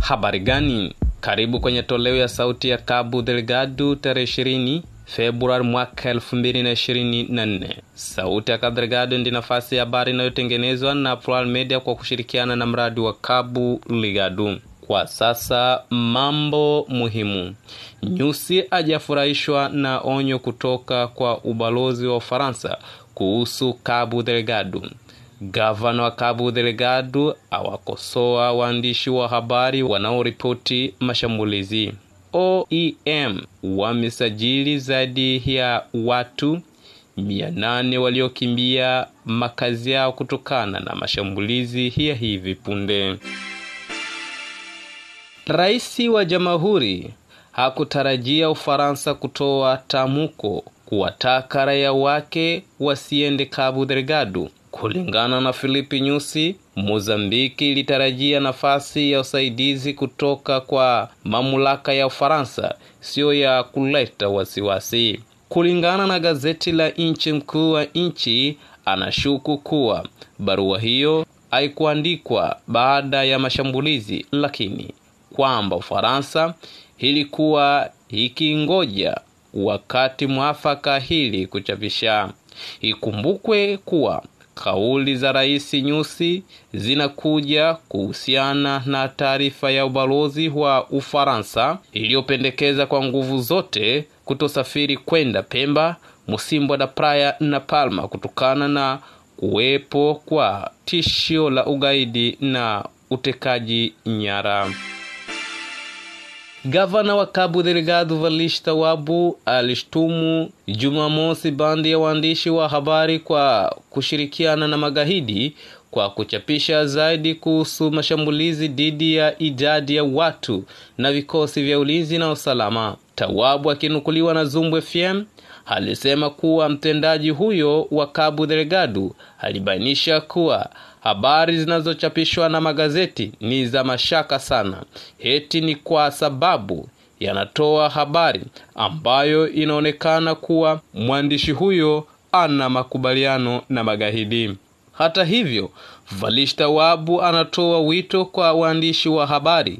habari gani karibu kwenye toleo ya sauti ya Cabo Delgado tarehe 20 Februari mwaka 2024. Sauti ya Cabo Delgado ndi nafasi ya habari inayotengenezwa na Plural Media kwa kushirikiana na mradi wa Cabo Delgado. Kwa sasa mambo muhimu. Nyusi ajafurahishwa na onyo kutoka kwa ubalozi wa Ufaransa kuhusu Cabo Delgado. Gavana wa Cabo Delgado awakosoa waandishi wa habari wanaoripoti mashambulizi. OEM wamesajili zaidi ya watu mia nane waliokimbia makazi yao kutokana na mashambulizi ya hivi punde. Rais wa Jamhuri hakutarajia Ufaransa kutoa tamko kuwataka raia wake wasiende Cabo Delgado. Kulingana na Filipi Nyusi, Mozambiki ilitarajia nafasi ya usaidizi kutoka kwa mamlaka ya Ufaransa, siyo ya kuleta wasiwasi. Kulingana na gazeti la nchi, mkuu wa nchi anashuku kuwa barua hiyo haikuandikwa baada ya mashambulizi, lakini kwamba Ufaransa ilikuwa ikingoja wakati mwafaka hili kuchapisha. Ikumbukwe kuwa kauli za Rais Nyusi zinakuja kuhusiana na taarifa ya ubalozi wa Ufaransa iliyopendekeza kwa nguvu zote kutosafiri kwenda Pemba, musimbwa da praya na Palma kutokana na kuwepo kwa tishio la ugaidi na utekaji nyara. Gavana wa Cabo Delgado Valista Wabu alishtumu Jumamosi bandi ya waandishi wa habari kwa kushirikiana na magaidi kwa kuchapisha zaidi kuhusu mashambulizi dhidi ya idadi ya watu na vikosi vya ulinzi na usalama. Tawabu akinukuliwa na Zumbu FM alisema kuwa mtendaji huyo wa Cabo Delgado alibainisha kuwa habari zinazochapishwa na magazeti ni za mashaka sana, eti ni kwa sababu yanatoa habari ambayo inaonekana kuwa mwandishi huyo ana makubaliano na magaidi. Hata hivyo, Valishta Wabu anatoa wito kwa waandishi wa habari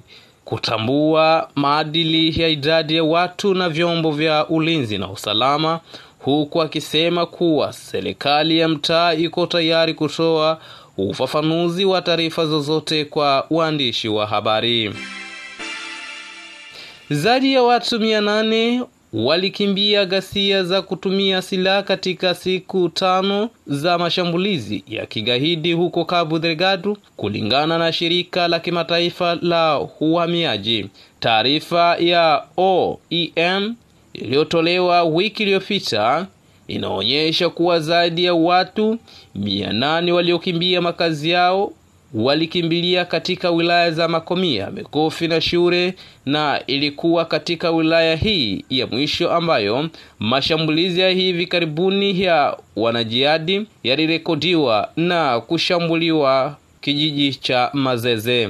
kutambua maadili ya idadi ya watu na vyombo vya ulinzi na usalama, huku akisema kuwa serikali ya mtaa iko tayari kutoa ufafanuzi wa taarifa zozote kwa waandishi wa habari. Zaidi ya watu mia walikimbia ghasia za kutumia silaha katika siku tano za mashambulizi ya kigaidi huko Cabo Delgado, kulingana na shirika la kimataifa la uhamiaji. Taarifa ya OEM iliyotolewa wiki iliyopita inaonyesha kuwa zaidi ya watu mia nane waliokimbia makazi yao walikimbilia katika wilaya za Makomia, Mikofi na Shure, na ilikuwa katika wilaya hii ya mwisho ambayo mashambulizi ya hivi karibuni ya wanajihadi yalirekodiwa na kushambuliwa kijiji cha Mazeze.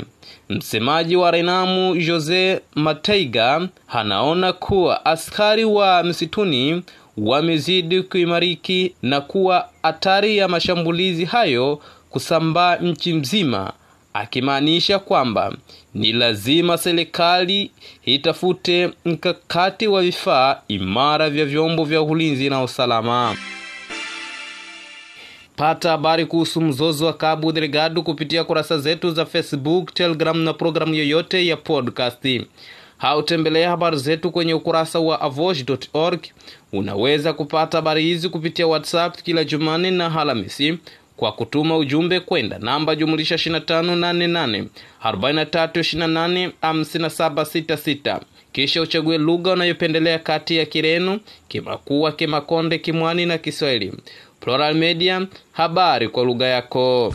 Msemaji wa Renamu Jose Mateiga anaona kuwa askari wa msituni wamezidi kuimariki na kuwa hatari ya mashambulizi hayo kusambaa nchi mzima, akimaanisha kwamba ni lazima serikali itafute mkakati wa vifaa imara vya vyombo vya ulinzi na usalama. Pata habari kuhusu mzozo wa Cabo Delgado kupitia kurasa zetu za Facebook, Telegram na programu yoyote ya podcast. Hautembelea habari zetu kwenye ukurasa wa avosh.org. Unaweza kupata habari hizi kupitia WhatsApp kila Jumanne na Alhamisi kwa kutuma ujumbe kwenda namba jumlisha 2588 4328 5766 kisha uchague lugha unayopendelea kati ya Kireno, Kimakua, Kimakonde, Kimwani na Kiswahili. Plural Media, habari kwa lugha yako.